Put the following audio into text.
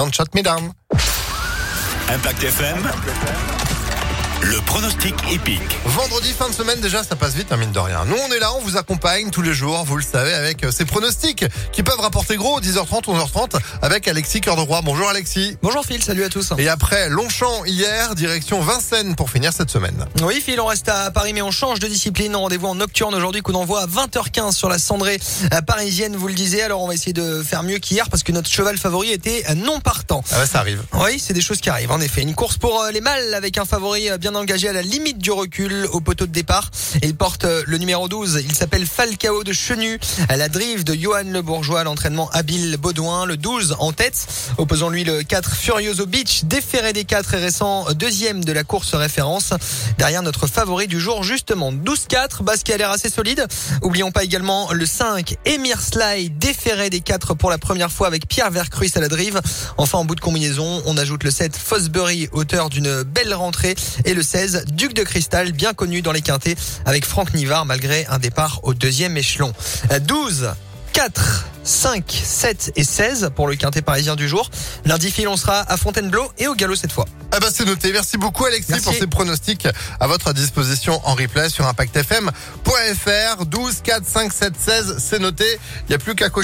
dans le chat, mesdames. Impact FM. Le pronostic épique. Vendredi, fin de semaine, déjà, ça passe vite, hein, mine de rien. Nous, on est là, on vous accompagne tous les jours, vous le savez, avec euh, ces pronostics qui peuvent rapporter gros, 10h30, 11h30, avec Alexis Cœur de Roi. Bonjour Alexis. Bonjour Phil, salut à tous. Et après Longchamp hier, direction Vincennes pour finir cette semaine. Oui Phil, on reste à Paris mais on change de discipline. Rendez-vous en nocturne aujourd'hui, coup d'envoi à 20h15 sur la cendrée euh, parisienne, vous le disiez. Alors on va essayer de faire mieux qu'hier parce que notre cheval favori était euh, non partant. Ah ouais, ça arrive. Oui, c'est des choses qui arrivent en effet. Une course pour les mâles avec un favori bien engagé à la limite du recul au poteau de départ. Il porte le numéro 12. Il s'appelle Falcao de Chenu. À la drive de Johan Le Bourgeois, l'entraînement habile Baudouin, le 12 en tête. Opposant lui le 4 Furioso Beach, déféré des 4 et récent deuxième de la course référence. Derrière notre favori du jour, justement, 12-4, base qui a l'air assez solide. Oublions pas également le 5 Emir Sly, déféré des 4 pour la première fois avec Pierre Vercruis à la drive. Enfin, en bout de combinaison, on ajoute le 7 Fosbury, auteur d'une belle rentrée, et le 16 Duc de Cristal, bien connu dans les quintés, avec Franck Nivard malgré un départ au deuxième échelon. 12 4, 5, 7 et 16 pour le quintet parisien du jour. Lundi fil, on sera à Fontainebleau et au galop cette fois. Ah bah c'est noté. Merci beaucoup Alexis Merci. pour ces pronostics à votre disposition en replay sur impactfm.fr. 12, 4, 5, 7, 16, c'est noté. Il n'y a plus qu'à cocher.